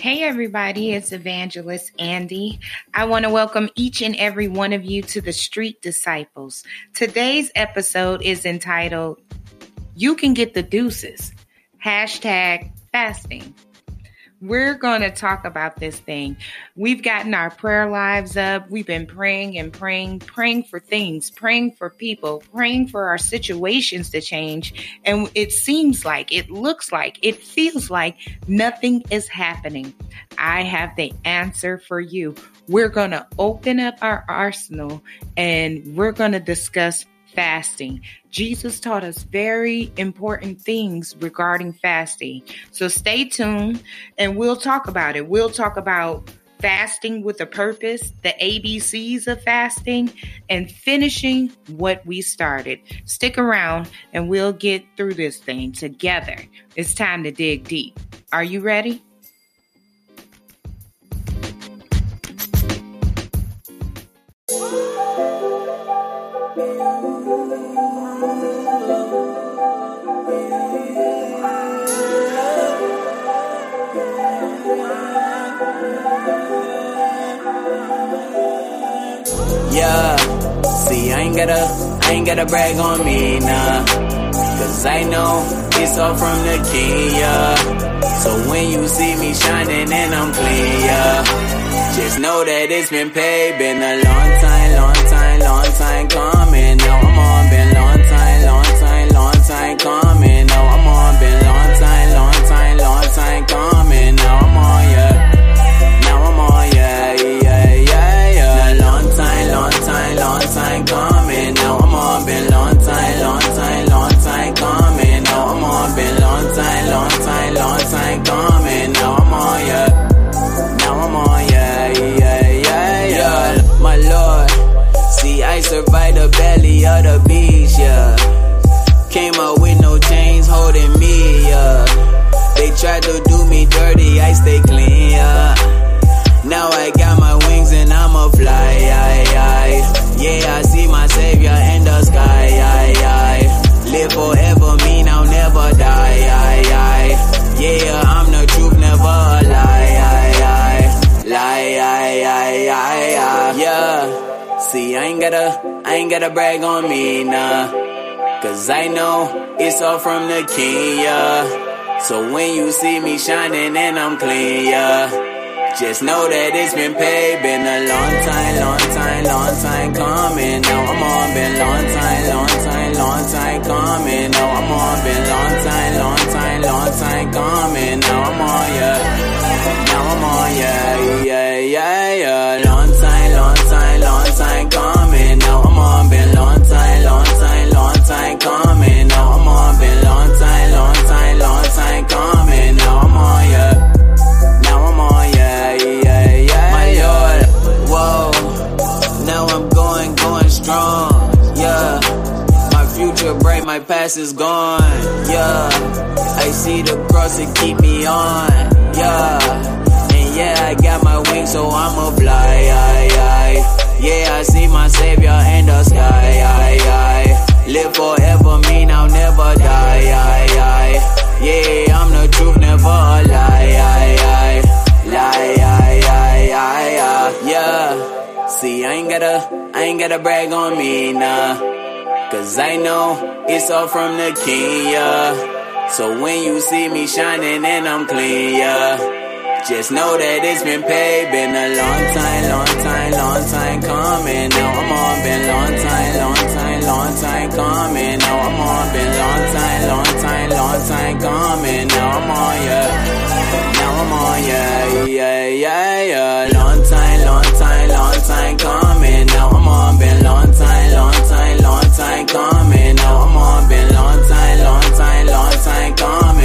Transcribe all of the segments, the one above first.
Hey, everybody, it's Evangelist Andy. I want to welcome each and every one of you to the Street Disciples. Today's episode is entitled You Can Get the Deuces, hashtag fasting we're going to talk about this thing. We've gotten our prayer lives up. We've been praying and praying, praying for things, praying for people, praying for our situations to change. And it seems like, it looks like, it feels like nothing is happening. I have the answer for you. We're going to open up our arsenal and we're going to discuss fasting. Jesus taught us very important things regarding fasting. So stay tuned and we'll talk about it. We'll talk about fasting with a purpose, the ABCs of fasting, and finishing what we started. Stick around and we'll get through this thing together. It's time to dig deep. Are you ready? Yeah, see, I ain't gotta, I ain't gotta brag on me, nah. Cause I know it's all from the king, yeah. So when you see me shining and I'm clean, yeah. Just know that it's been paid, been a long time, long time, long time coming. Now I'm on, been from the king, yeah. So when you see me shining and I'm clean, yeah. Just know that it's been paid, been a long time, long time, long time coming. Now I'm on, been long time, long time, long time coming. Now I'm on, been long time, long time, long time coming. Now I'm on, yeah. Now I'm on, yeah, yeah, yeah, yeah. Long time, long time, long time coming. Now I'm on, been long time, long time, long time coming. Now I'm on, my past is gone, yeah. I see the cross to keep me on, yeah. And yeah, I got my wings, so I'ma fly. Yeah, I see my savior in the sky. Live forever, mean I'll never die. Yeah, I'm the truth, never a lie. Lie. Yeah. See, I ain't gotta, I ain't gotta brag on me, nah. Cause I know it's all from the king, yeah. So when you see me shining and I'm clean, yeah. Just know that it's been paid, been a long time, long time, long time coming. Now I'm on, been long time, long time, long time coming. Now I'm on, been long time, long time, long time coming. Now I'm on, yeah. Now I'm on, yeah, yeah, yeah, yeah. Long time, long time, long time coming. Coming. Now I'm on, been long time, long time, long time coming.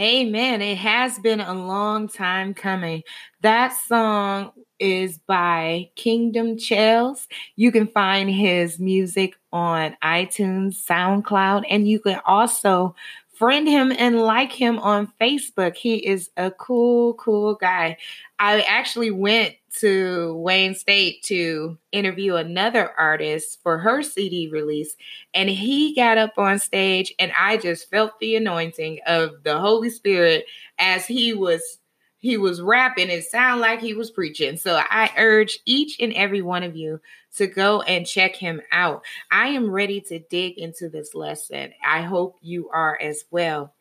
Amen. It has been a long time coming. That song is by Kingdom Chels. You can find his music on iTunes, SoundCloud, and you can also friend him and like him on Facebook. He is a cool, cool guy. I actually went to Wayne State to interview another artist for her CD release, and he got up on stage, and I just felt the anointing of the Holy Spirit as he was he was rapping. It sounded like he was preaching. So I urge each and every one of you to go and check him out. I am ready to dig into this lesson. I hope you are as well.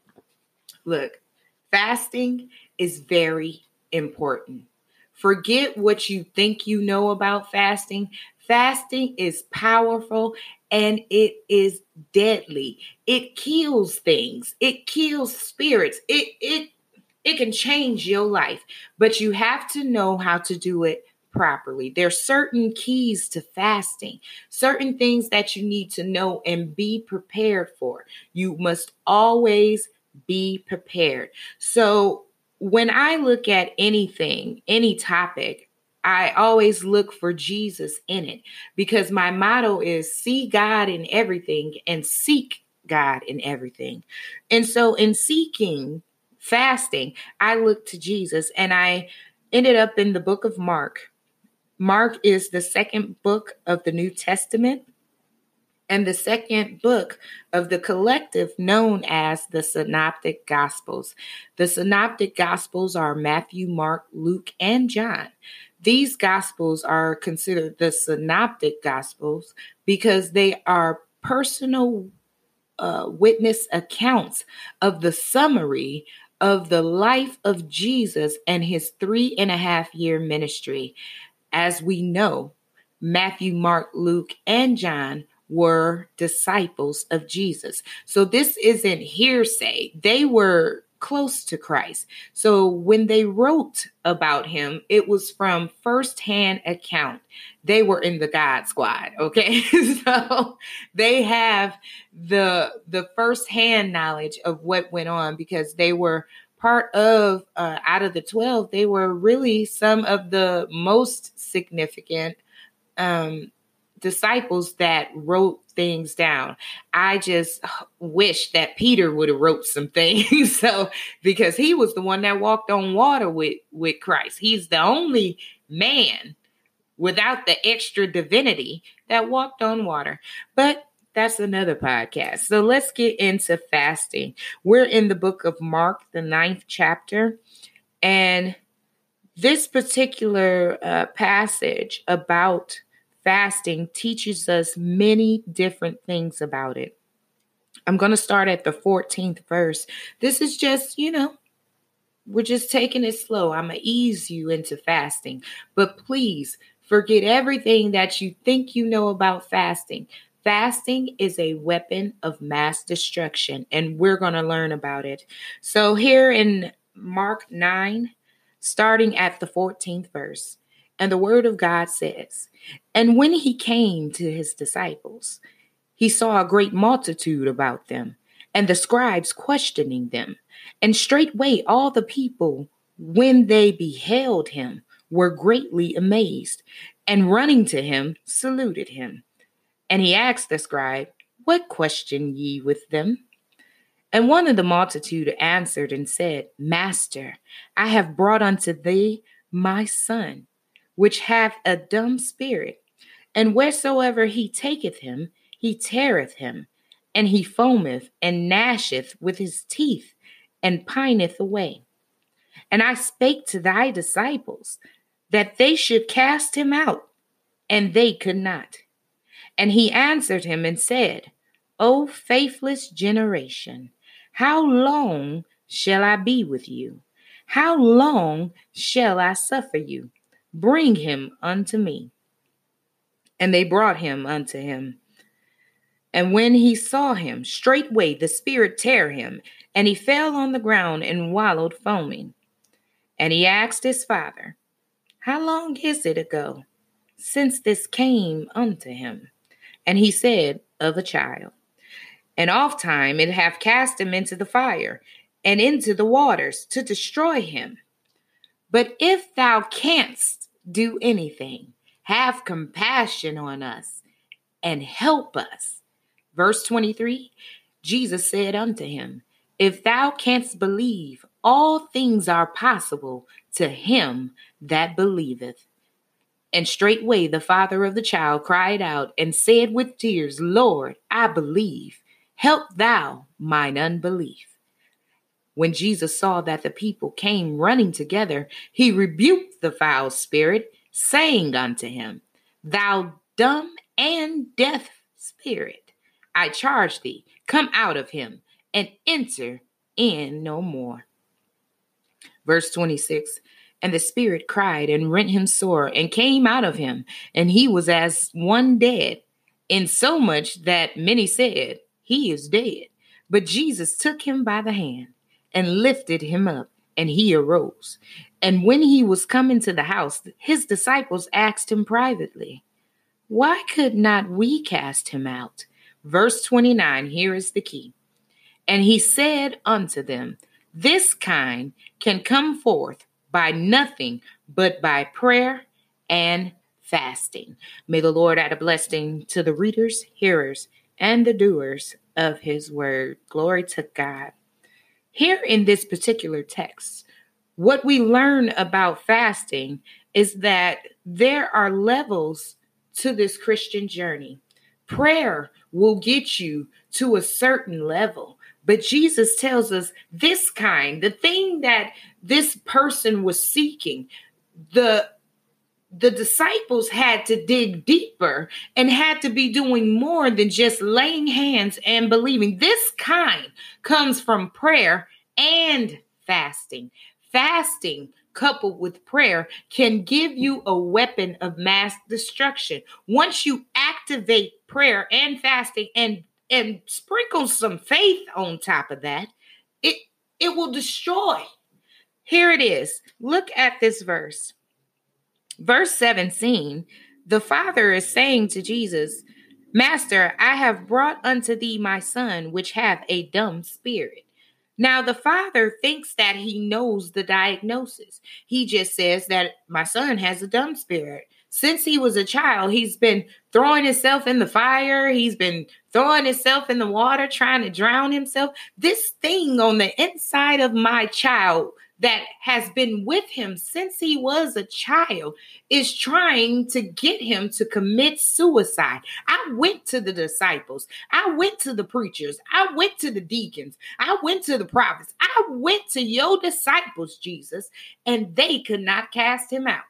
Look, fasting is very important. Forget what you think you know about fasting. Fasting is powerful and it is deadly. It kills things. It kills spirits. It it it can change your life, but you have to know how to do it properly. There's certain keys to fasting, certain things that you need to know and be prepared for. You must always be prepared. So when I look at anything, any topic, I always look for Jesus in it because my motto is see God in everything and seek God in everything. And so in seeking fasting, I looked to Jesus and I ended up in the book of Mark. Mark is the second book of the New Testament and the second book of the collective known as the Synoptic Gospels. The Synoptic Gospels are Matthew, Mark, Luke, and John. These Gospels are considered the Synoptic Gospels because they are personal uh, witness accounts of the summary of the life of Jesus and his three and a half year ministry. As we know, Matthew, Mark, Luke, and John were disciples of Jesus. So this isn't hearsay. They were close to Christ. So when they wrote about him, it was from firsthand account. They were in the God squad, okay? so they have the the firsthand knowledge of what went on because they were part of uh, out of the 12 they were really some of the most significant um, disciples that wrote things down. I just wish that Peter would have wrote some things. so because he was the one that walked on water with with Christ. He's the only man without the extra divinity that walked on water. But that's another podcast. So let's get into fasting. We're in the book of Mark, the ninth chapter, and this particular uh, passage about fasting teaches us many different things about it. I'm going to start at the 14th verse. This is just, you know, we're just taking it slow. I'm going to ease you into fasting. But please forget everything that you think you know about fasting. Fasting is a weapon of mass destruction, and we're going to learn about it. So, here in Mark 9, starting at the 14th verse, and the word of God says, And when he came to his disciples, he saw a great multitude about them, and the scribes questioning them. And straightway all the people, when they beheld him, were greatly amazed, and running to him, saluted him. And he asked the scribe, What question ye with them? And one of the multitude answered and said, Master, I have brought unto thee my son which hath a dumb spirit, and wheresoever he taketh him, he teareth him, and he foameth and gnasheth with his teeth, and pineth away. And I spake to thy disciples that they should cast him out, and they could not. And he answered him and said, O faithless generation, how long shall I be with you? How long shall I suffer you? Bring him unto me. And they brought him unto him. And when he saw him, straightway the spirit tear him, and he fell on the ground and wallowed foaming. And he asked his father, How long is it ago since this came unto him? And he said, Of a child. And oft time it hath cast him into the fire, and into the waters to destroy him. But if thou canst do anything, have compassion on us and help us. Verse 23 Jesus said unto him, If thou canst believe, all things are possible to him that believeth. And straightway the father of the child cried out and said with tears, Lord, I believe. Help thou mine unbelief. When Jesus saw that the people came running together, he rebuked the foul spirit, saying unto him, Thou dumb and deaf spirit, I charge thee, come out of him and enter in no more. Verse 26 And the spirit cried and rent him sore and came out of him, and he was as one dead, in so much that many said, He is dead. But Jesus took him by the hand and lifted him up, and he arose. And when he was come into the house, his disciples asked him privately, Why could not we cast him out? Verse 29, here is the key. And he said unto them, This kind can come forth by nothing but by prayer and fasting. May the Lord add a blessing to the readers, hearers, and the doers of his word. Glory to God. Here in this particular text, what we learn about fasting is that there are levels to this Christian journey. Prayer will get you to a certain level. But Jesus tells us this kind, the thing that this person was seeking, the the disciples had to dig deeper and had to be doing more than just laying hands and believing. This kind comes from prayer and fasting. Fasting coupled with prayer can give you a weapon of mass destruction. Once you activate prayer and fasting and and sprinkle some faith on top of that, it it will destroy. Here it is. Look at this verse. Verse 17, the Father is saying to Jesus, Master, I have brought unto thee my son, which hath a dumb spirit. Now, the father thinks that he knows the diagnosis. He just says that my son has a dumb spirit. Since he was a child, he's been throwing himself in the fire. He's been throwing himself in the water, trying to drown himself. This thing on the inside of my child that has been with him since he was a child is trying to get him to commit suicide. I went to the disciples, I went to the preachers, I went to the deacons, I went to the prophets, I went to your disciples, Jesus, and they could not cast him out.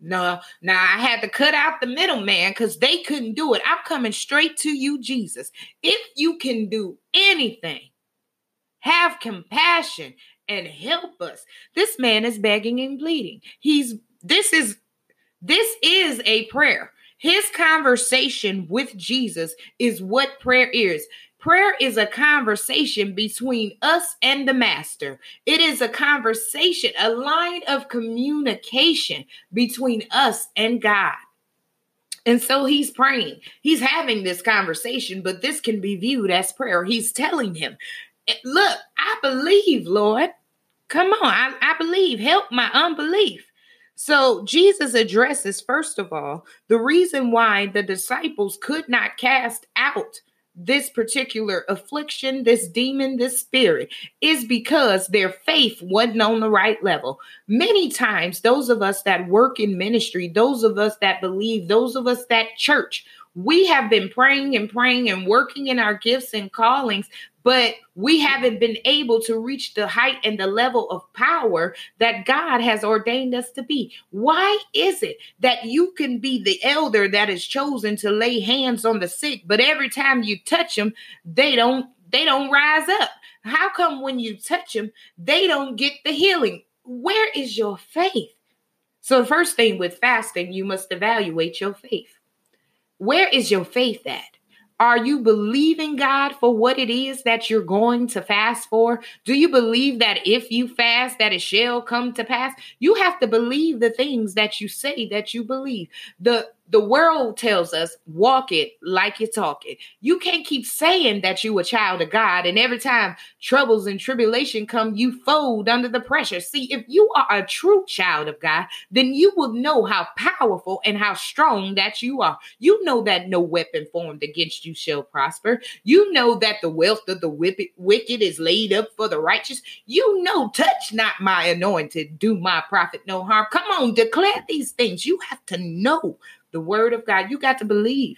No, now I had to cut out the middleman because they couldn't do it. I'm coming straight to you, Jesus. If you can do anything, have compassion and help us. This man is begging and bleeding. He's this is this is a prayer. His conversation with Jesus is what prayer is. Prayer is a conversation between us and the master. It is a conversation, a line of communication between us and God. And so he's praying. He's having this conversation, but this can be viewed as prayer. He's telling him, eh, Look, I believe, Lord. Come on, I, I believe. Help my unbelief. So Jesus addresses, first of all, the reason why the disciples could not cast out this particular affliction, this demon, this spirit, is because their faith wasn't on the right level. Many times, those of us that work in ministry, those of us that believe, those of us that church, we have been praying and praying and working in our gifts and callings, but we haven't been able to reach the height and the level of power that God has ordained us to be. Why is it that you can be the elder that is chosen to lay hands on the sick, but every time you touch them, they don't they don't rise up? How come when you touch them, they don't get the healing? Where is your faith? So the first thing with fasting, you must evaluate your faith. Where is your faith at? Are you believing God for what it is that you're going to fast for? Do you believe that if you fast that it shall come to pass? You have to believe the things that you say that you believe. The the world tells us walk it like you talk it. You can't keep saying that you a child of God and every time troubles and tribulation come you fold under the pressure. See, if you are a true child of God, then you will know how powerful and how strong that you are. You know that no weapon formed against you shall prosper. You know that the wealth of the wicked is laid up for the righteous. You know touch not my anointed, do my prophet no harm. Come on, declare these things. You have to know the word of God. You got to believe.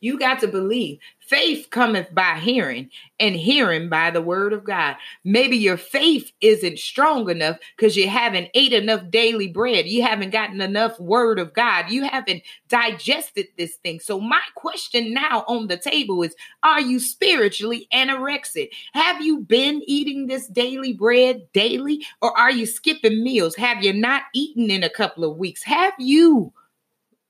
You got to believe. Faith cometh by hearing, and hearing by the word of God. Maybe your faith isn't strong enough because you haven't ate enough daily bread. You haven't gotten enough word of God. You haven't digested this thing. So, my question now on the table is Are you spiritually anorexic? Have you been eating this daily bread daily, or are you skipping meals? Have you not eaten in a couple of weeks? Have you?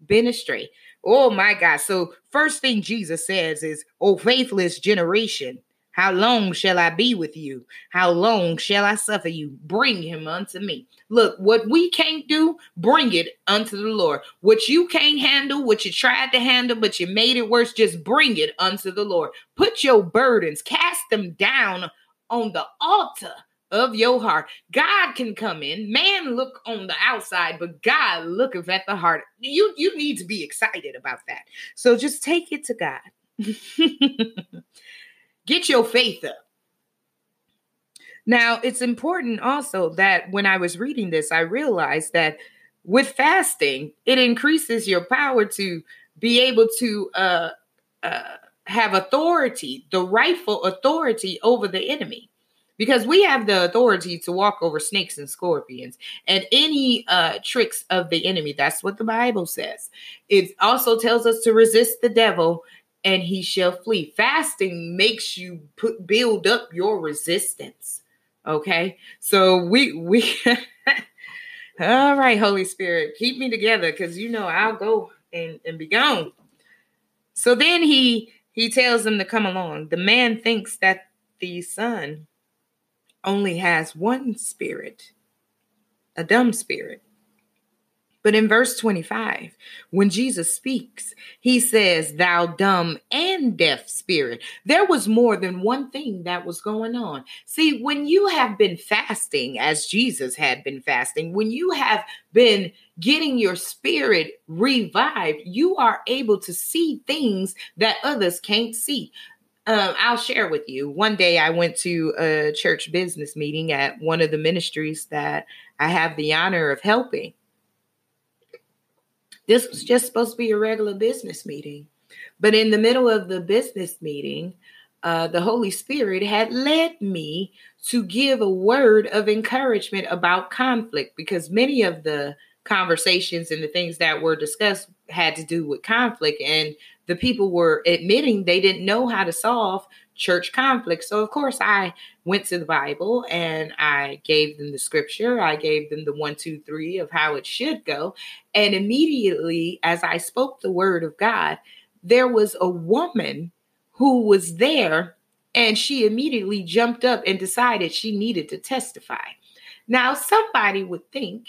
Been astray. Oh my God. So, first thing Jesus says is, Oh, faithless generation, how long shall I be with you? How long shall I suffer you? Bring him unto me. Look, what we can't do, bring it unto the Lord. What you can't handle, what you tried to handle, but you made it worse, just bring it unto the Lord. Put your burdens, cast them down on the altar of your heart. God can come in. Man look on the outside, but God looketh at the heart. You you need to be excited about that. So just take it to God. Get your faith up. Now, it's important also that when I was reading this, I realized that with fasting, it increases your power to be able to uh, uh, have authority, the rightful authority over the enemy because we have the authority to walk over snakes and scorpions and any uh, tricks of the enemy. That's what the Bible says. It also tells us to resist the devil and he shall flee. Fasting makes you put build up your resistance. Okay, so we we. All right, Holy Spirit, keep me together because you know I'll go and, and be gone. So then he he tells them to come along. The man thinks that the son only has one spirit, a dumb spirit. But in verse 25, when Jesus speaks, he says, Thou dumb and deaf spirit. There was more than one thing that was going on. See, when you have been fasting, as Jesus had been fasting, when you have been getting your spirit revived, you are able to see things that others can't see. Um, I'll share with you. One day I went to a church business meeting at one of the ministries that I have the honor of helping. This was just supposed to be a regular business meeting. But in the middle of the business meeting, uh, the Holy Spirit had led me to give a word of encouragement about conflict because many of the conversations and the things that were discussed had to do with conflict. And the people were admitting they didn't know how to solve church conflict. So, of course, I went to the Bible and I gave them the scripture. I gave them the one, two, three of how it should go. And immediately, as I spoke the word of God, there was a woman who was there and she immediately jumped up and decided she needed to testify. Now, somebody would think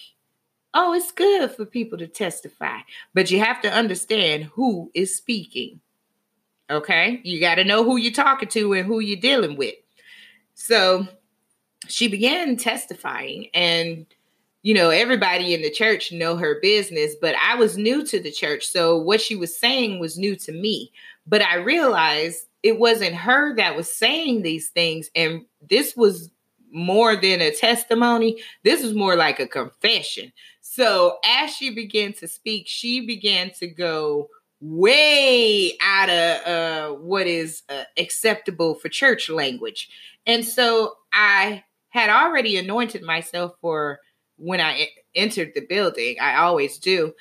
Oh, it's good for people to testify, but you have to understand who is speaking. Okay? You got to know who you're talking to and who you're dealing with. So she began testifying and you know everybody in the church know her business but i was new to the church so what she was saying was new to me but i realized it wasn't her that was saying these things and this was more than a testimony this was more like a confession so as she began to speak, she began to go way out of uh, what is uh, acceptable for church language. And so I had already anointed myself for when I entered the building. I always do.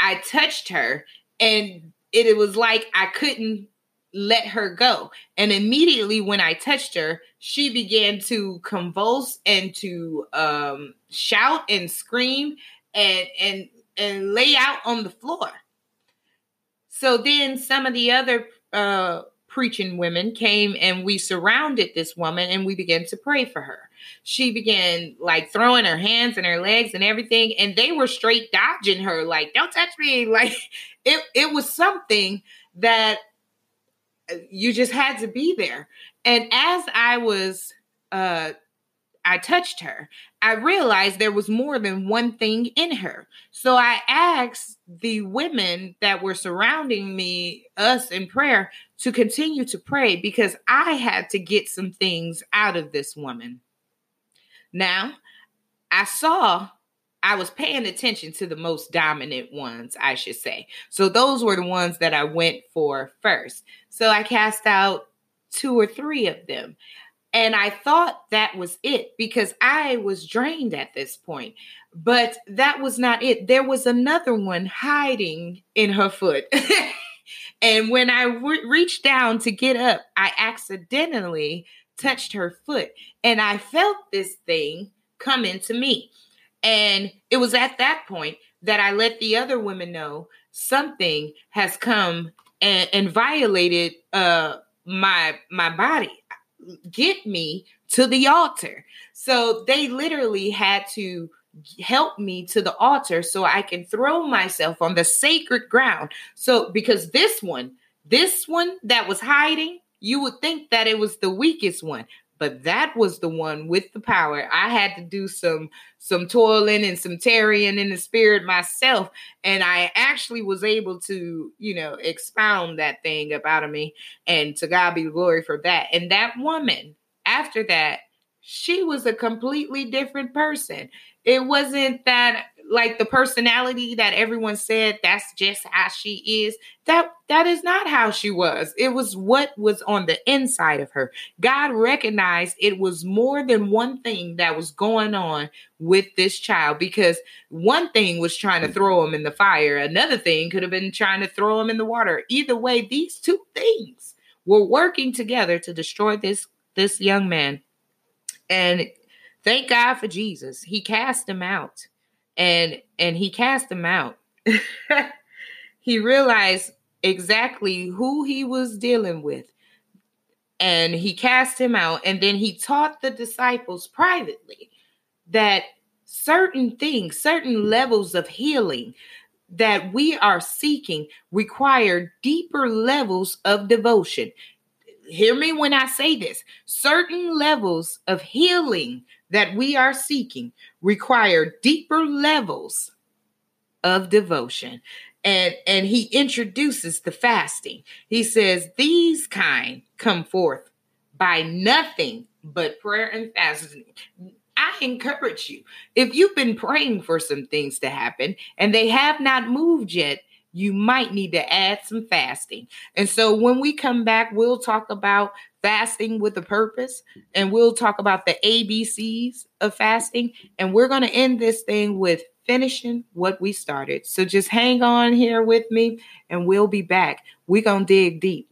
I touched her and it, it was like I couldn't let her go. And immediately when I touched her, she began to convulse and to um, shout and scream and and and lay out on the floor. So then some of the other uh, preaching women came and we surrounded this woman and we began to pray for her. She began like throwing her hands and her legs and everything, and they were straight dodging her, like, don't touch me. Like it, it was something that uh, you just had to be there. And as I was uh I touched her, I realized there was more than one thing in her. So I asked the women that were surrounding me, us in prayer, to continue to pray because I had to get some things out of this woman. Now, I saw I was paying attention to the most dominant ones, I should say. So those were the ones that I went for first. So I cast out two or three of them. And I thought that was it because I was drained at this point. But that was not it. There was another one hiding in her foot. and when I re- reached down to get up, I accidentally touched her foot and I felt this thing come into me. And it was at that point that I let the other women know something has come and, and violated uh, my my body get me to the altar. So they literally had to help me to the altar so I can throw myself on the sacred ground. So because this one, this one that was hiding, you would think that it was the weakest one, but that was the one with the power. I had to do some some toiling and some tarrying in the spirit myself, and I actually was able to, you know, expound that thing up out of me. And to God be glory for that. And that woman, after that, she was a completely different person. It wasn't that like the personality that everyone said that's just how she is. That that is not how she was. It was what was on the inside of her. God recognized it was more than one thing that was going on with this child because one thing was trying to throw him in the fire. Another thing could have been trying to throw him in the water. Either way these two things were working together to destroy this this young man. And thank god for jesus. He cast him out and and he cast him out. he realized exactly who he was dealing with. And he cast him out and then he taught the disciples privately that certain things, certain levels of healing that we are seeking require deeper levels of devotion. Hear me when I say this. Certain levels of healing that we are seeking require deeper levels of devotion. And, and he introduces the fasting. He says, These kind come forth by nothing but prayer and fasting. I encourage you, if you've been praying for some things to happen and they have not moved yet, you might need to add some fasting. And so when we come back, we'll talk about fasting with a purpose and we'll talk about the ABCs of fasting. And we're going to end this thing with finishing what we started. So just hang on here with me and we'll be back. We're going to dig deep.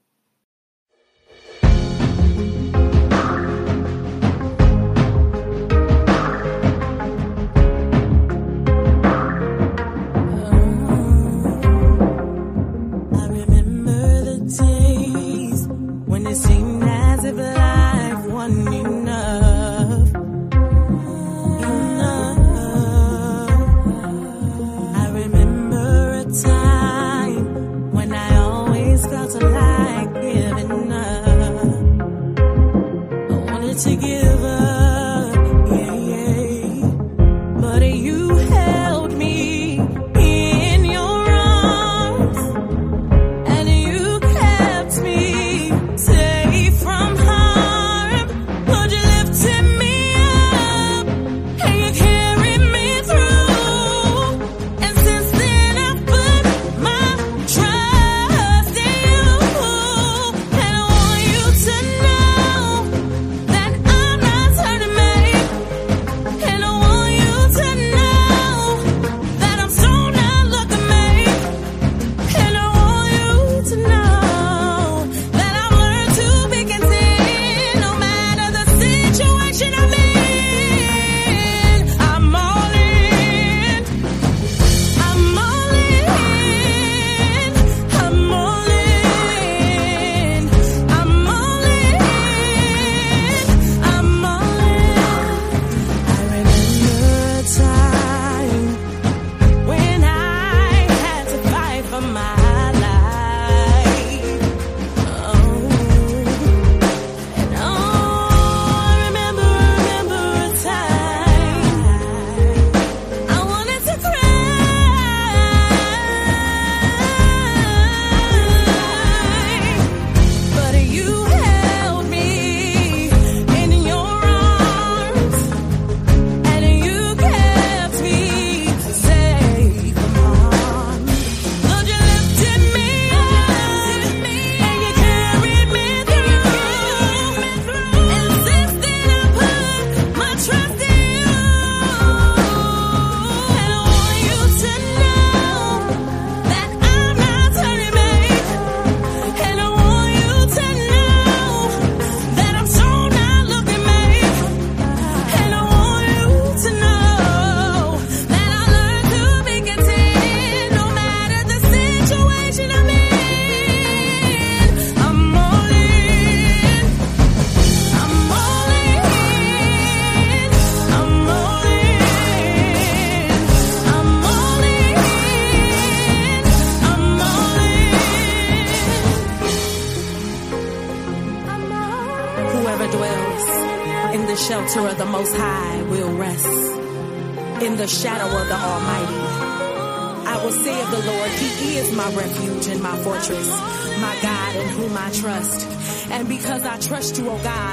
Trust you, oh God,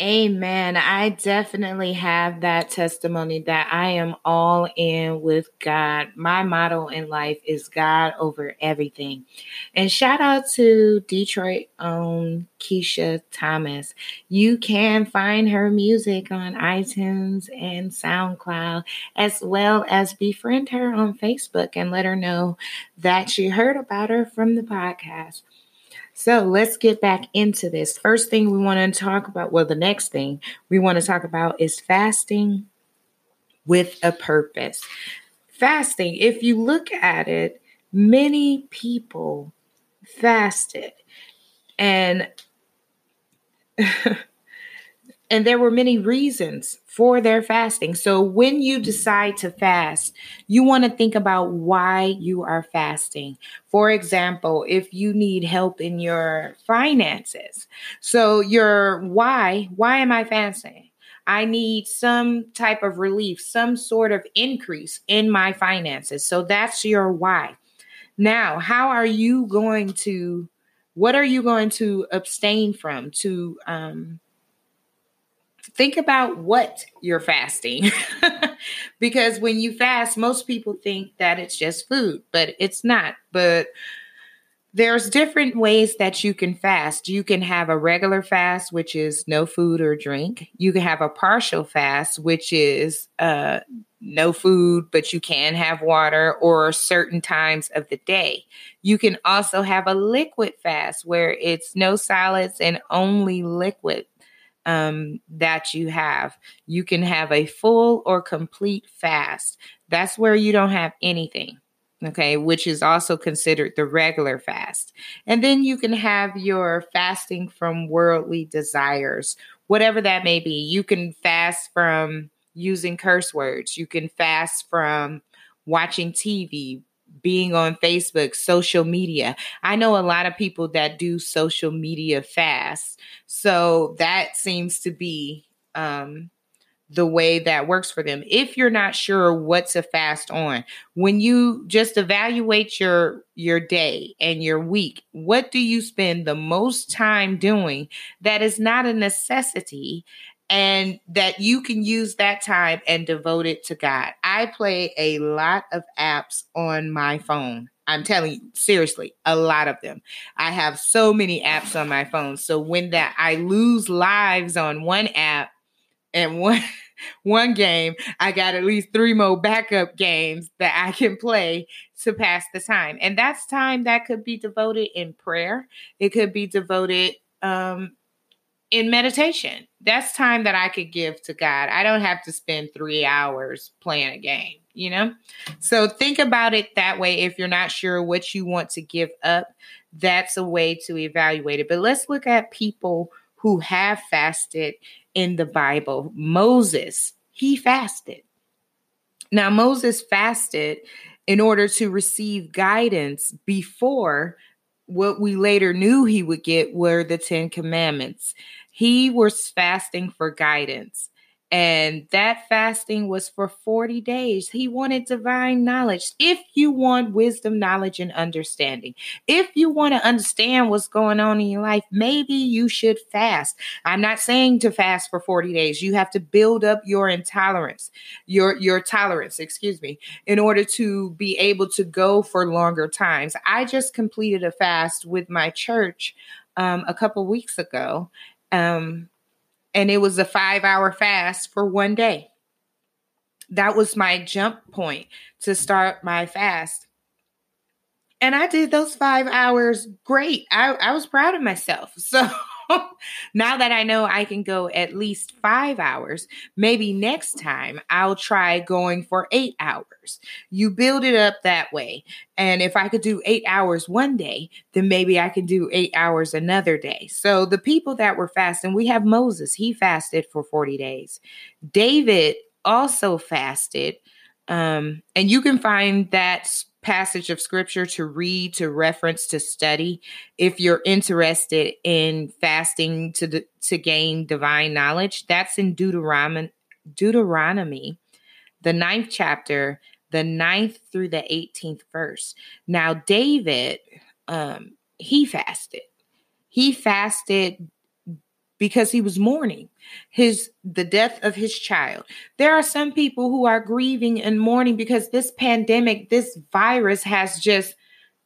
Amen. I definitely have that testimony that I am all in with God. My motto in life is God over everything. And shout out to Detroit own Keisha Thomas. You can find her music on iTunes and SoundCloud, as well as befriend her on Facebook and let her know that you heard about her from the podcast. So let's get back into this. First thing we want to talk about, well, the next thing we want to talk about is fasting with a purpose. Fasting, if you look at it, many people fasted. And and there were many reasons for their fasting. So when you decide to fast, you want to think about why you are fasting. For example, if you need help in your finances. So your why, why am I fasting? I need some type of relief, some sort of increase in my finances. So that's your why. Now, how are you going to what are you going to abstain from to um think about what you're fasting. because when you fast, most people think that it's just food, but it's not. But there's different ways that you can fast. You can have a regular fast, which is no food or drink. You can have a partial fast, which is uh, no food, but you can have water or certain times of the day. You can also have a liquid fast where it's no solids and only liquid um, that you have. You can have a full or complete fast. That's where you don't have anything, okay, which is also considered the regular fast. And then you can have your fasting from worldly desires, whatever that may be. You can fast from using curse words, you can fast from watching TV, being on Facebook, social media. I know a lot of people that do social media fast. So that seems to be um, the way that works for them. If you're not sure what to fast on, when you just evaluate your your day and your week, what do you spend the most time doing that is not a necessity and that you can use that time and devote it to God. I play a lot of apps on my phone. I'm telling you, seriously, a lot of them. I have so many apps on my phone. So when that I lose lives on one app and one one game, I got at least three more backup games that I can play to pass the time. And that's time that could be devoted in prayer. It could be devoted um in meditation. That's time that I could give to God. I don't have to spend three hours playing a game, you know? So think about it that way. If you're not sure what you want to give up, that's a way to evaluate it. But let's look at people who have fasted in the Bible. Moses, he fasted. Now, Moses fasted in order to receive guidance before what we later knew he would get were the Ten Commandments. He was fasting for guidance. and that fasting was for 40 days. He wanted divine knowledge. If you want wisdom, knowledge, and understanding, if you want to understand what's going on in your life, maybe you should fast. I'm not saying to fast for 40 days. You have to build up your intolerance, your, your tolerance, excuse me, in order to be able to go for longer times. I just completed a fast with my church um, a couple weeks ago. Um, and it was a five hour fast for one day. That was my jump point to start my fast. And I did those five hours great. I, I was proud of myself. So now that I know I can go at least five hours, maybe next time I'll try going for eight hours. You build it up that way. And if I could do eight hours one day, then maybe I can do eight hours another day. So the people that were fasting, we have Moses, he fasted for 40 days. David also fasted. Um, and you can find that passage of scripture to read, to reference, to study if you're interested in fasting to to gain divine knowledge. That's in Deuteronomy, Deuteronomy, the ninth chapter, the ninth through the 18th verse. Now, David, um, he fasted. He fasted because he was mourning his the death of his child. There are some people who are grieving and mourning because this pandemic, this virus has just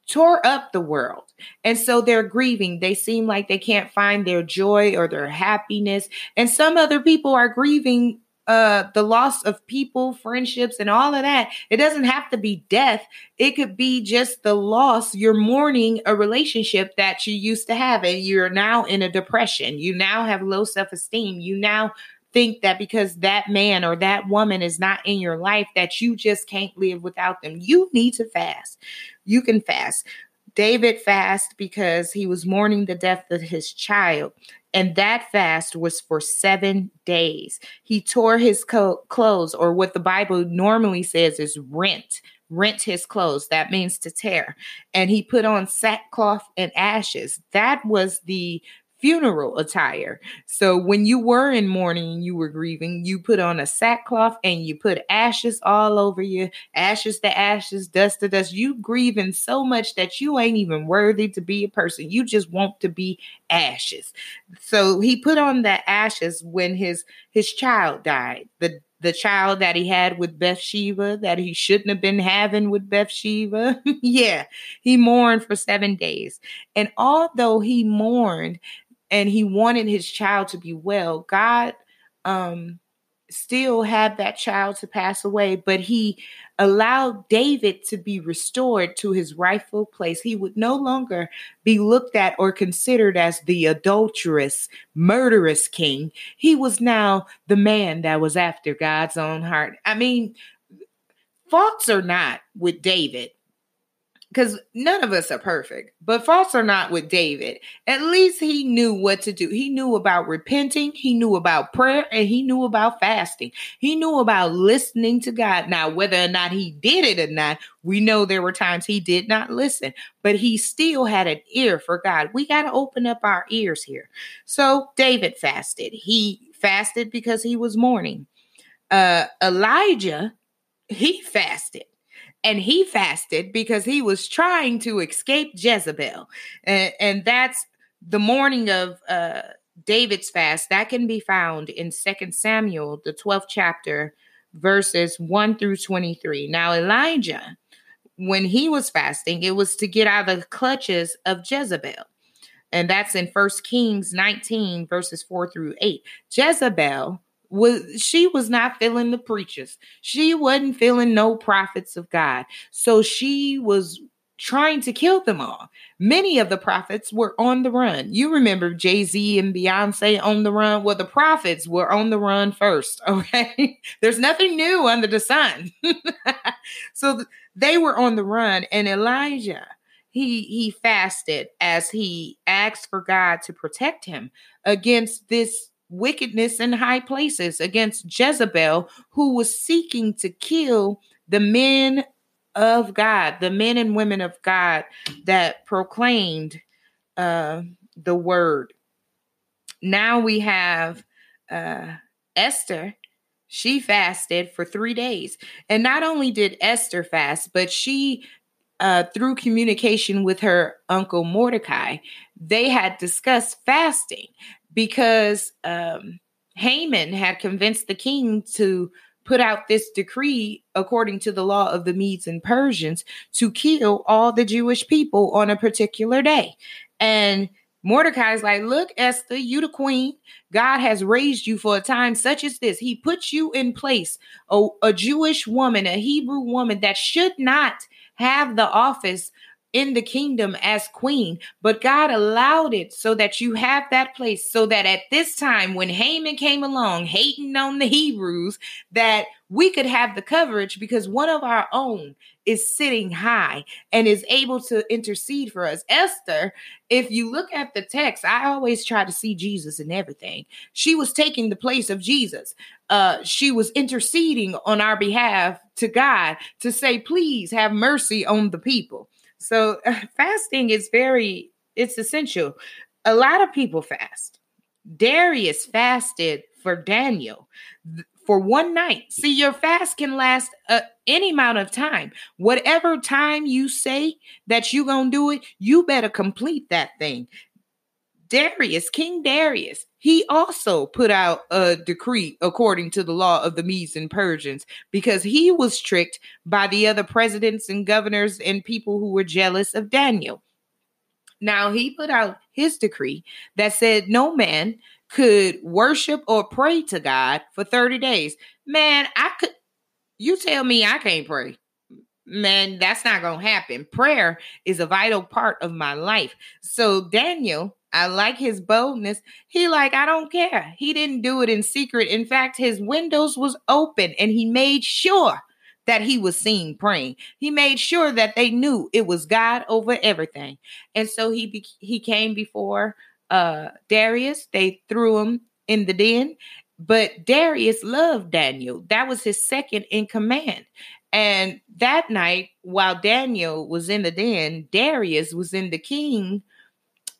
tore up the world. And so they're grieving. They seem like they can't find their joy or their happiness. And some other people are grieving uh the loss of people friendships and all of that it doesn't have to be death. It could be just the loss. You're mourning a relationship that you used to have and you're now in a depression. You now have low self-esteem. You now think that because that man or that woman is not in your life that you just can't live without them. You need to fast. You can fast. David fast because he was mourning the death of his child. And that fast was for seven days. He tore his co- clothes, or what the Bible normally says is rent, rent his clothes. That means to tear. And he put on sackcloth and ashes. That was the funeral attire. So when you were in mourning you were grieving, you put on a sackcloth and you put ashes all over you, ashes to ashes, dust to dust. You grieving so much that you ain't even worthy to be a person. You just want to be ashes. So he put on the ashes when his his child died. The the child that he had with Bathsheba that he shouldn't have been having with Bathsheba. yeah, he mourned for seven days. And although he mourned, and he wanted his child to be well. God um, still had that child to pass away, but he allowed David to be restored to his rightful place. He would no longer be looked at or considered as the adulterous, murderous king. He was now the man that was after God's own heart. I mean, faults or not with David, because none of us are perfect, but false or not with David, at least he knew what to do. He knew about repenting, he knew about prayer, and he knew about fasting. He knew about listening to God. Now, whether or not he did it or not, we know there were times he did not listen, but he still had an ear for God. We got to open up our ears here. So, David fasted. He fasted because he was mourning. Uh, Elijah, he fasted and he fasted because he was trying to escape Jezebel. And, and that's the mourning of uh, David's fast. That can be found in Second Samuel, the 12th chapter, verses 1 through 23. Now, Elijah, when he was fasting, it was to get out of the clutches of Jezebel. And that's in First Kings 19, verses 4 through 8. Jezebel was she was not feeling the preachers. She wasn't feeling no prophets of God. So she was trying to kill them all. Many of the prophets were on the run. You remember Jay Z and Beyonce on the run? Well, the prophets were on the run first, okay? There's nothing new under the sun. so th- they were on the run, and Elijah. He, he fasted as he asked for God to protect him against this wickedness in high places against Jezebel, who was seeking to kill the men of God, the men and women of God that proclaimed uh, the word. Now we have uh, Esther she fasted for three days. And not only did Esther fast, but she, uh, through communication with her uncle Mordecai, they had discussed fasting because um, Haman had convinced the king to put out this decree according to the law of the Medes and Persians to kill all the Jewish people on a particular day. And Mordecai's like, Look, Esther, you the queen. God has raised you for a time such as this. He puts you in place, a, a Jewish woman, a Hebrew woman that should not have the office in the kingdom as queen, but God allowed it so that you have that place, so that at this time, when Haman came along hating on the Hebrews, that we could have the coverage because one of our own is sitting high and is able to intercede for us. Esther, if you look at the text, I always try to see Jesus in everything. She was taking the place of Jesus. Uh, she was interceding on our behalf to God to say, please have mercy on the people. So fasting is very it's essential. A lot of people fast. Darius fasted for Daniel for one night. See, your fast can last uh, any amount of time. Whatever time you say that you're going to do it, you better complete that thing. Darius, King Darius, he also put out a decree according to the law of the Medes and Persians because he was tricked by the other presidents and governors and people who were jealous of Daniel. Now, he put out his decree that said no man could worship or pray to God for 30 days. Man, I could, you tell me I can't pray man, that's not going to happen. Prayer is a vital part of my life. So Daniel I like his boldness. He like, I don't care. He didn't do it in secret. In fact, his windows was open and he made sure that he was seen praying. He made sure that they knew it was God over everything. And so he be- he came before uh Darius. They threw him in the den, but Darius loved Daniel. That was his second in command. And that night, while Daniel was in the den, Darius was in the king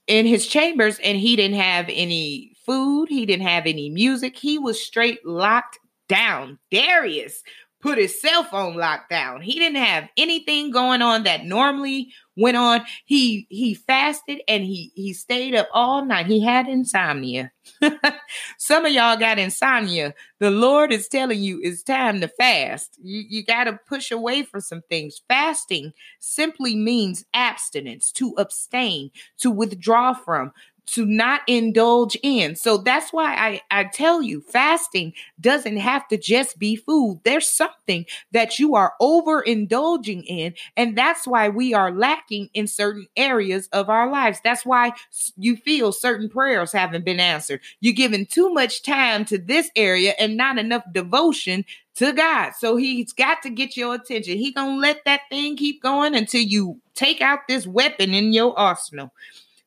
in his chambers and he didn't have any food, he didn't have any music. He was straight locked down. Darius put his cell phone locked down. He didn't have anything going on that normally went on. He he fasted and he he stayed up all night. He had insomnia. Some of y'all got insomnia. The Lord is telling you it's time to fast. You, you got to push away from some things. Fasting simply means abstinence, to abstain, to withdraw from, to not indulge in. So that's why I, I tell you, fasting doesn't have to just be food. There's something that you are overindulging in. And that's why we are lacking in certain areas of our lives. That's why you feel certain prayers haven't been answered. You're giving too much time to this area and not enough devotion to God. So he's got to get your attention. He gonna let that thing keep going until you take out this weapon in your arsenal.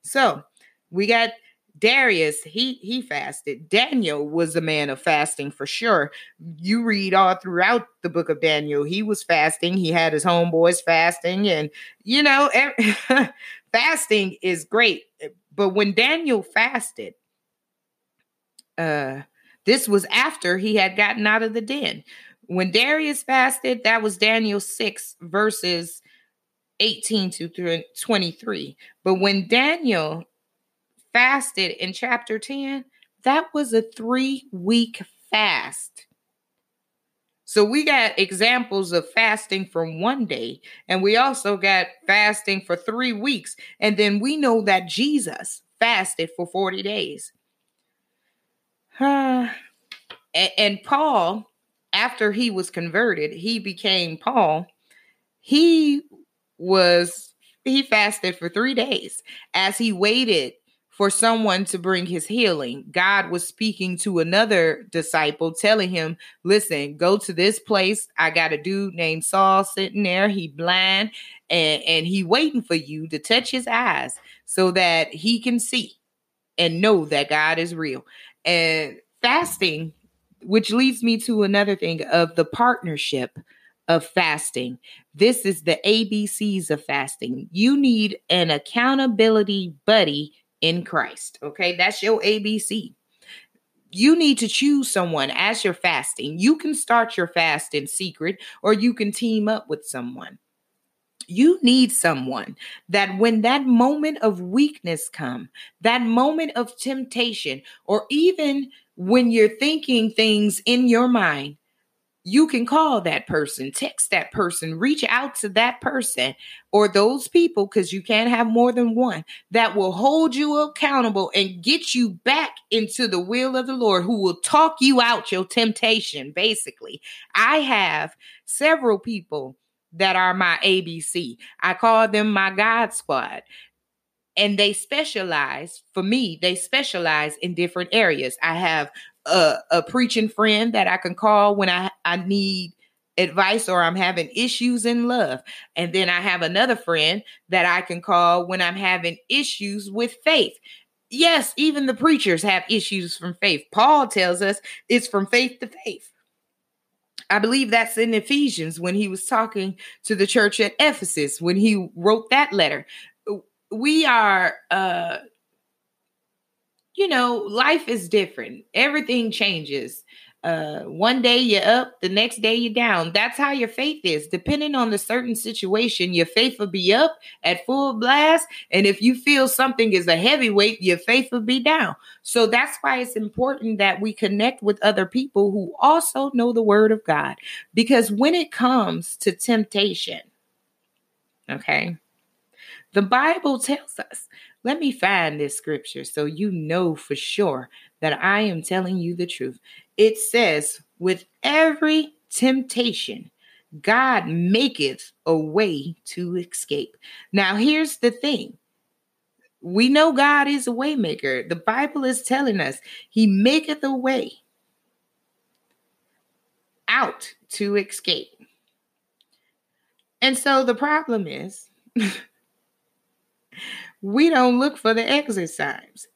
So we got Darius, he he fasted. Daniel was a man of fasting for sure. You read all throughout the book of Daniel, he was fasting. He had his homeboys fasting, and you know, fasting is great. But when Daniel fasted, uh, this was after he had gotten out of the den. When Darius fasted, that was Daniel 6 verses 18 to 23. But when Daniel fasted in chapter 10, that was a three week fast. So we got examples of fasting from one day, and we also got fasting for three weeks. And then we know that Jesus fasted for 40 days. Uh, and Paul, after he was converted, he became Paul. He was he fasted for three days as he waited for someone to bring his healing. God was speaking to another disciple, telling him, Listen, go to this place. I got a dude named Saul sitting there. He blind and, and he waiting for you to touch his eyes so that he can see and know that God is real. And fasting, which leads me to another thing of the partnership of fasting. This is the ABCs of fasting. You need an accountability buddy in Christ. Okay, that's your ABC. you need to choose someone as you're fasting. You can start your fast in secret or you can team up with someone. You need someone that when that moment of weakness come, that moment of temptation or even when you're thinking things in your mind, you can call that person, text that person, reach out to that person or those people, because you can't have more than one, that will hold you accountable and get you back into the will of the Lord, who will talk you out your temptation, basically. I have several people that are my ABC. I call them my God squad and they specialize for me they specialize in different areas i have a, a preaching friend that I can call when I, I need advice or I'm having issues in love. And then I have another friend that I can call when I'm having issues with faith. Yes, even the preachers have issues from faith. Paul tells us it's from faith to faith. I believe that's in Ephesians when he was talking to the church at Ephesus when he wrote that letter. We are uh you know, life is different. Everything changes. Uh, one day you're up, the next day you're down. That's how your faith is. Depending on the certain situation, your faith will be up at full blast. And if you feel something is a heavyweight, your faith will be down. So that's why it's important that we connect with other people who also know the word of God. Because when it comes to temptation, okay, the Bible tells us let me find this scripture so you know for sure that I am telling you the truth. It says, with every temptation, God maketh a way to escape. Now, here's the thing. We know God is a waymaker. The Bible is telling us he maketh a way out to escape. And so the problem is we don't look for the exit signs.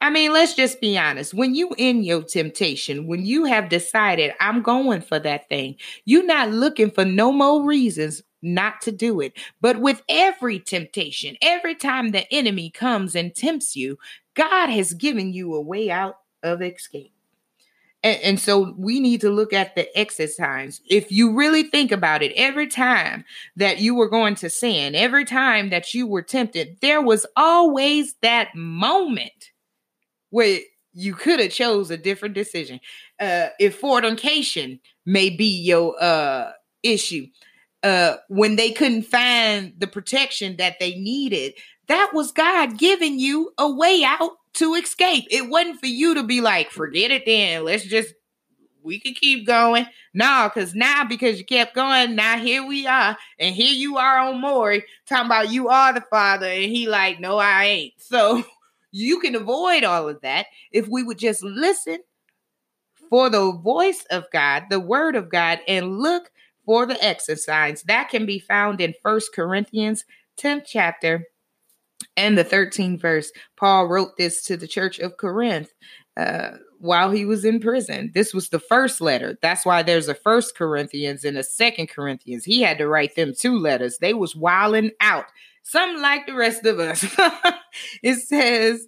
I mean, let's just be honest. When you in your temptation, when you have decided I'm going for that thing, you're not looking for no more reasons not to do it. But with every temptation, every time the enemy comes and tempts you, God has given you a way out of escape. And, and, so we need to look at the exit signs. If you really think about it, every time that you were going to sin, every time that you were tempted, there was always that moment where you could have chose a different decision. Uh, if fornication may be your uh, issue, uh, when they couldn't find the protection that they needed, that was God giving you a way out to escape. It wasn't for you to be like, forget it then. Let's just we can keep going. No, because now because you kept going, now here we are, and here you are on Maury talking about you are the father, and he like, no, I ain't. So you can avoid all of that if we would just listen for the voice of God, the word of God, and look for the exercise that can be found in First Corinthians 10th chapter and the 13th verse. Paul wrote this to the church of Corinth uh, while he was in prison. This was the first letter. That's why there's a first Corinthians and a second Corinthians. He had to write them two letters. They was wilding out. Something like the rest of us. it says,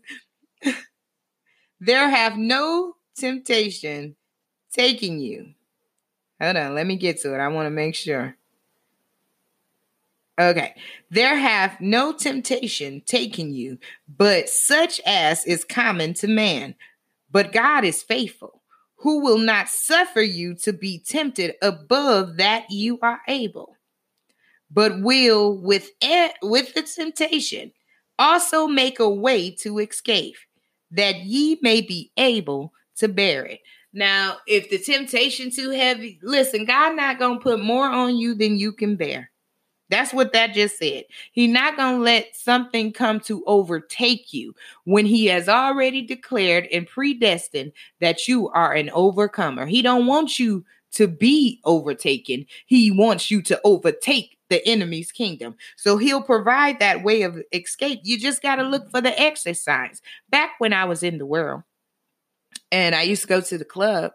There have no temptation taking you. Hold on, let me get to it. I want to make sure. Okay. There have no temptation taken you, but such as is common to man. But God is faithful, who will not suffer you to be tempted above that you are able, but will with it, with the temptation also make a way to escape, that ye may be able to bear it. Now, if the temptation too heavy, listen, God not gonna put more on you than you can bear. That's what that just said. He's not going to let something come to overtake you when he has already declared and predestined that you are an overcomer. He don't want you to be overtaken. He wants you to overtake the enemy's kingdom. So he'll provide that way of escape. You just got to look for the exercise. Back when I was in the world and I used to go to the club,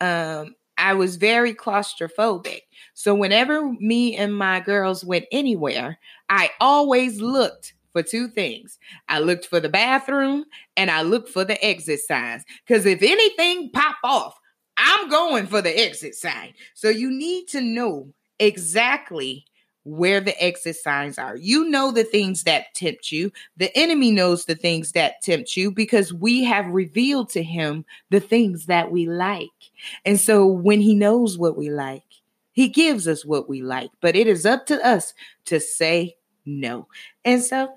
um, I was very claustrophobic. So whenever me and my girls went anywhere, I always looked for two things. I looked for the bathroom and I looked for the exit signs. Because if anything pop off, I'm going for the exit sign. So you need to know exactly where the exit signs are. You know the things that tempt you. The enemy knows the things that tempt you because we have revealed to him the things that we like. And so when he knows what we like, he gives us what we like, but it is up to us to say no. And so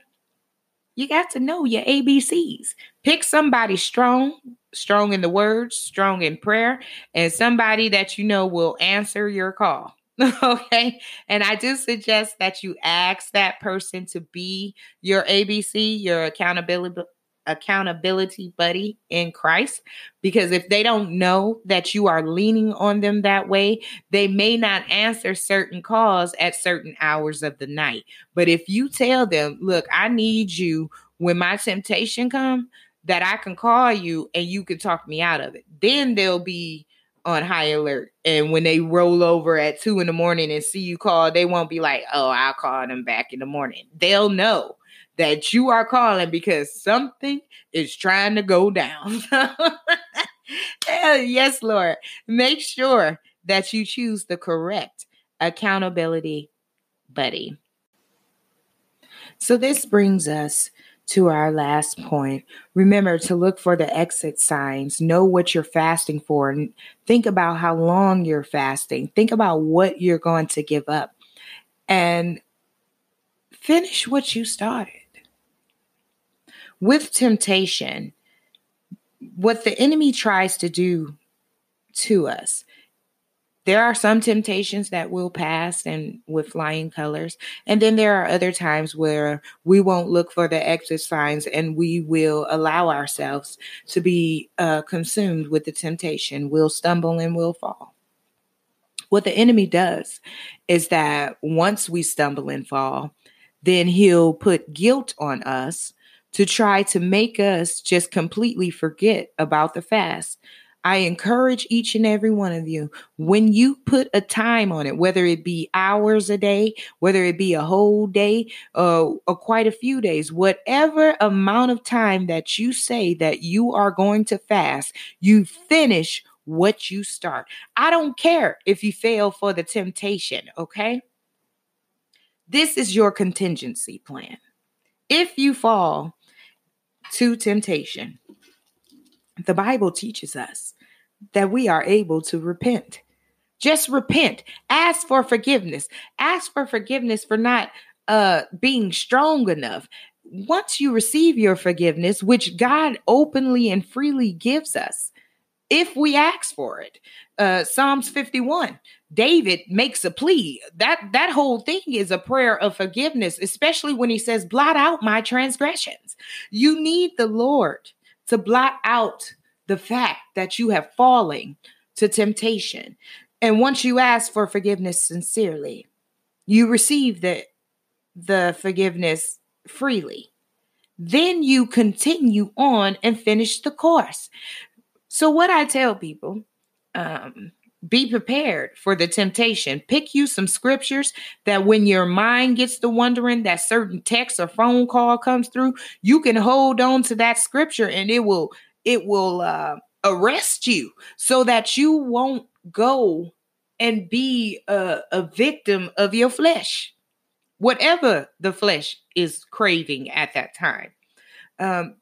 you got to know your ABCs. Pick somebody strong, strong in the words, strong in prayer, and somebody that you know will answer your call. okay. And I do suggest that you ask that person to be your ABC, your accountability accountability buddy in Christ because if they don't know that you are leaning on them that way, they may not answer certain calls at certain hours of the night. But if you tell them, "Look, I need you when my temptation come that I can call you and you can talk me out of it." Then they'll be on high alert. And when they roll over at two in the morning and see you call, they won't be like, oh, I'll call them back in the morning. They'll know that you are calling because something is trying to go down. yes, Lord. Make sure that you choose the correct accountability buddy. So, this brings us to our last point. Remember to look for the exit signs, know what you're fasting for, and think about how long you're fasting. Think about what you're going to give up and finish what you started. With temptation, what the enemy tries to do to us there are some temptations that will pass and with flying colors. And then there are other times where we won't look for the exit signs and we will allow ourselves to be uh, consumed with the temptation. We'll stumble and we'll fall. What the enemy does is that once we stumble and fall, then he'll put guilt on us to try to make us just completely forget about the fast I encourage each and every one of you when you put a time on it, whether it be hours a day, whether it be a whole day, uh, or quite a few days, whatever amount of time that you say that you are going to fast, you finish what you start. I don't care if you fail for the temptation, okay? This is your contingency plan. If you fall to temptation, the Bible teaches us that we are able to repent. Just repent. Ask for forgiveness. Ask for forgiveness for not uh being strong enough. Once you receive your forgiveness, which God openly and freely gives us, if we ask for it. Uh Psalms 51. David makes a plea. That that whole thing is a prayer of forgiveness, especially when he says, "Blot out my transgressions." You need the Lord to blot out the fact that you have fallen to temptation. And once you ask for forgiveness sincerely, you receive the, the forgiveness freely. Then you continue on and finish the course. So, what I tell people, um, be prepared for the temptation. Pick you some scriptures that when your mind gets to wondering that certain text or phone call comes through, you can hold on to that scripture and it will it will uh, arrest you so that you won't go and be a, a victim of your flesh, whatever the flesh is craving at that time. Um,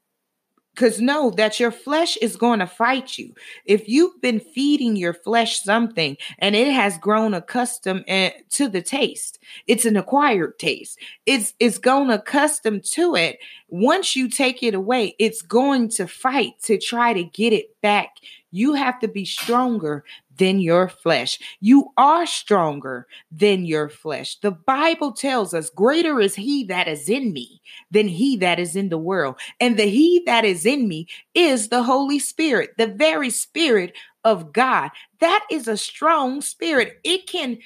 because know that your flesh is going to fight you. If you've been feeding your flesh something and it has grown accustomed eh, to the taste, it's an acquired taste. It's it's grown accustomed to it. Once you take it away, it's going to fight to try to get it back. You have to be stronger than your flesh. You are stronger than your flesh. The Bible tells us, Greater is he that is in me than he that is in the world. And the he that is in me is the Holy Spirit, the very Spirit of God. That is a strong spirit. It can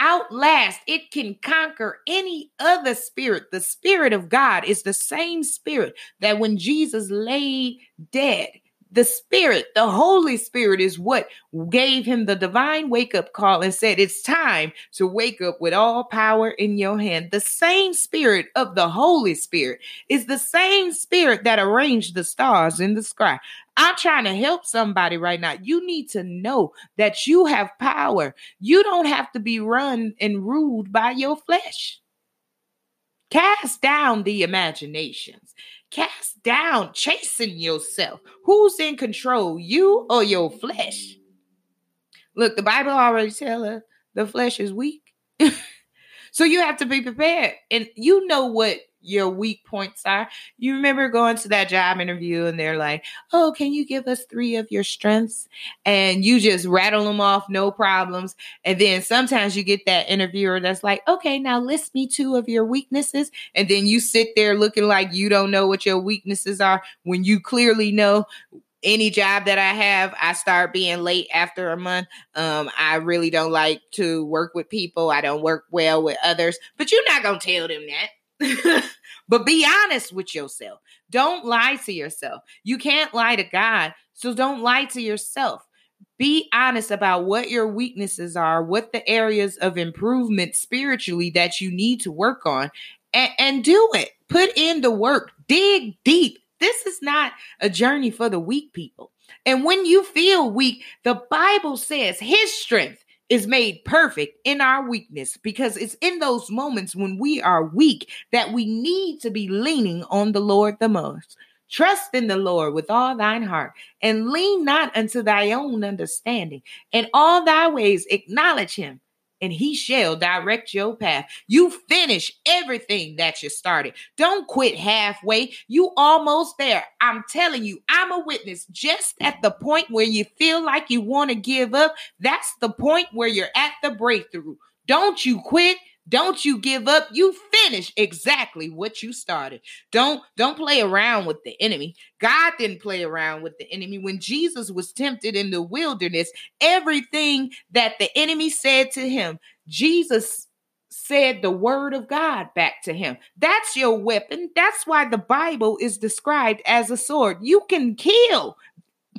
outlast, it can conquer any other spirit. The Spirit of God is the same spirit that when Jesus lay dead, The Spirit, the Holy Spirit, is what gave him the divine wake up call and said, It's time to wake up with all power in your hand. The same Spirit of the Holy Spirit is the same Spirit that arranged the stars in the sky. I'm trying to help somebody right now. You need to know that you have power. You don't have to be run and ruled by your flesh. Cast down the imaginations. Cast down chasing yourself. Who's in control, you or your flesh? Look, the Bible already tells us the flesh is weak. so you have to be prepared. And you know what your weak points are. You remember going to that job interview and they're like, Oh, can you give us three of your strengths? And you just rattle them off, no problems. And then sometimes you get that interviewer that's like, Okay, now list me two of your weaknesses. And then you sit there looking like you don't know what your weaknesses are when you clearly know any job that I have, I start being late after a month. Um, I really don't like to work with people. I don't work well with others, but you're not going to tell them that. but be honest with yourself. Don't lie to yourself. You can't lie to God. So don't lie to yourself. Be honest about what your weaknesses are, what the areas of improvement spiritually that you need to work on, and, and do it. Put in the work. Dig deep. This is not a journey for the weak people. And when you feel weak, the Bible says his strength is made perfect in our weakness because it's in those moments when we are weak that we need to be leaning on the Lord the most. Trust in the Lord with all thine heart and lean not unto thy own understanding. In all thy ways acknowledge him and he shall direct your path. You finish everything that you started. Don't quit halfway. You almost there. I'm telling you, I'm a witness. Just at the point where you feel like you want to give up, that's the point where you're at the breakthrough. Don't you quit. Don't you give up. You finish exactly what you started. Don't don't play around with the enemy. God didn't play around with the enemy. When Jesus was tempted in the wilderness, everything that the enemy said to him, Jesus said the word of God back to him. That's your weapon. That's why the Bible is described as a sword. You can kill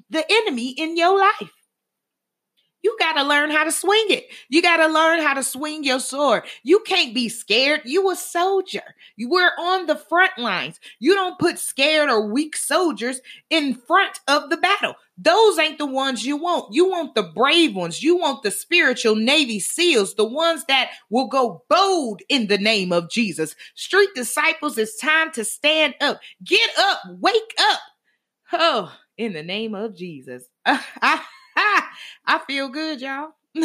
the enemy in your life. You got to learn how to swing it. You got to learn how to swing your sword. You can't be scared. You a soldier. You were on the front lines. You don't put scared or weak soldiers in front of the battle. Those ain't the ones you want. You want the brave ones. You want the spiritual Navy SEALs, the ones that will go bold in the name of Jesus. Street disciples, it's time to stand up. Get up. Wake up. Oh, in the name of Jesus. I feel good, y'all.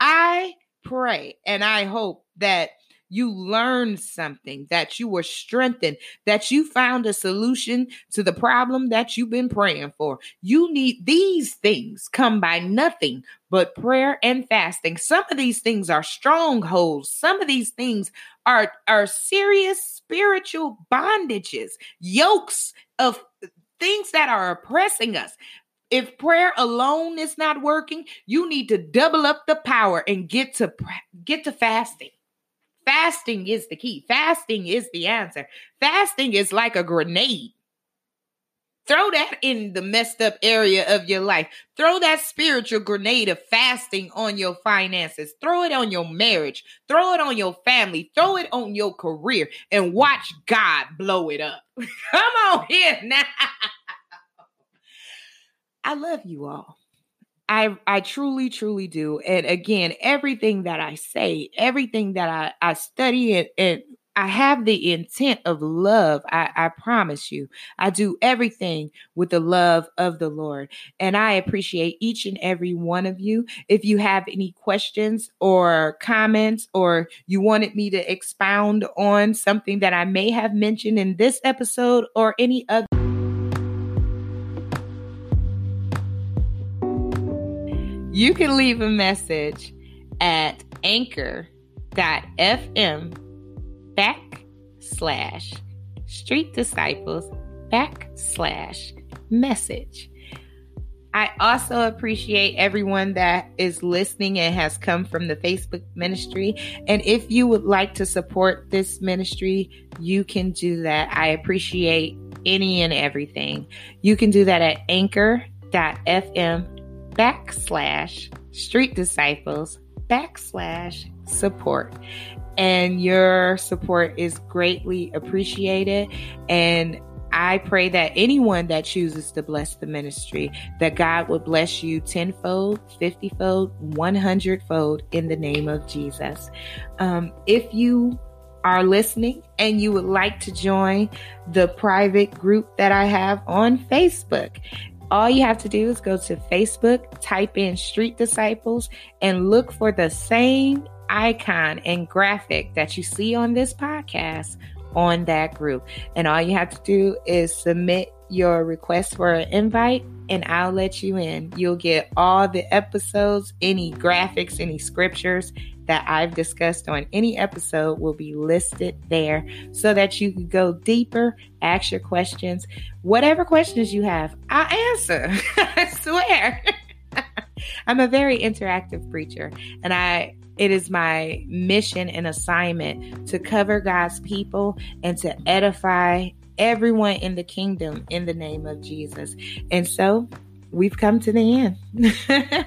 I pray and I hope that you learned something, that you were strengthened, that you found a solution to the problem that you've been praying for. You need these things come by nothing but prayer and fasting. Some of these things are strongholds. Some of these things are, are serious spiritual bondages, yokes of things that are oppressing us. If prayer alone is not working, you need to double up the power and get to get to fasting. Fasting is the key. Fasting is the answer. Fasting is like a grenade. Throw that in the messed up area of your life. Throw that spiritual grenade of fasting on your finances. Throw it on your marriage. Throw it on your family. Throw it on your career and watch God blow it up. Come on here now. I love you all. I I truly, truly do. And again, everything that I say, everything that I, I study and, and I have the intent of love. I, I promise you. I do everything with the love of the Lord. And I appreciate each and every one of you. If you have any questions or comments, or you wanted me to expound on something that I may have mentioned in this episode or any other. You can leave a message at anchor.fm backslash street disciples backslash message. I also appreciate everyone that is listening and has come from the Facebook ministry. And if you would like to support this ministry, you can do that. I appreciate any and everything. You can do that at anchor.fm backslash street disciples backslash support. And your support is greatly appreciated. And I pray that anyone that chooses to bless the ministry, that God would bless you tenfold, fiftyfold, one hundredfold in the name of Jesus. Um, if you are listening and you would like to join the private group that I have on Facebook, all you have to do is go to Facebook, type in Street Disciples, and look for the same icon and graphic that you see on this podcast on that group. And all you have to do is submit your request for an invite and I'll let you in. You'll get all the episodes, any graphics, any scriptures that I've discussed on any episode will be listed there so that you can go deeper, ask your questions. Whatever questions you have, I'll answer. I swear. I'm a very interactive preacher and I it is my mission and assignment to cover God's people and to edify everyone in the kingdom in the name of Jesus. And so we've come to the end.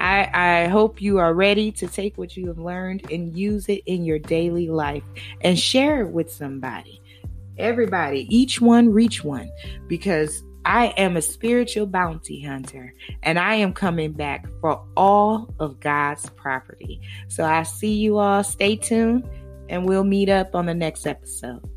I, I hope you are ready to take what you have learned and use it in your daily life and share it with somebody. Everybody, each one reach one because I am a spiritual bounty hunter and I am coming back for all of God's property. So I see you all. Stay tuned and we'll meet up on the next episode.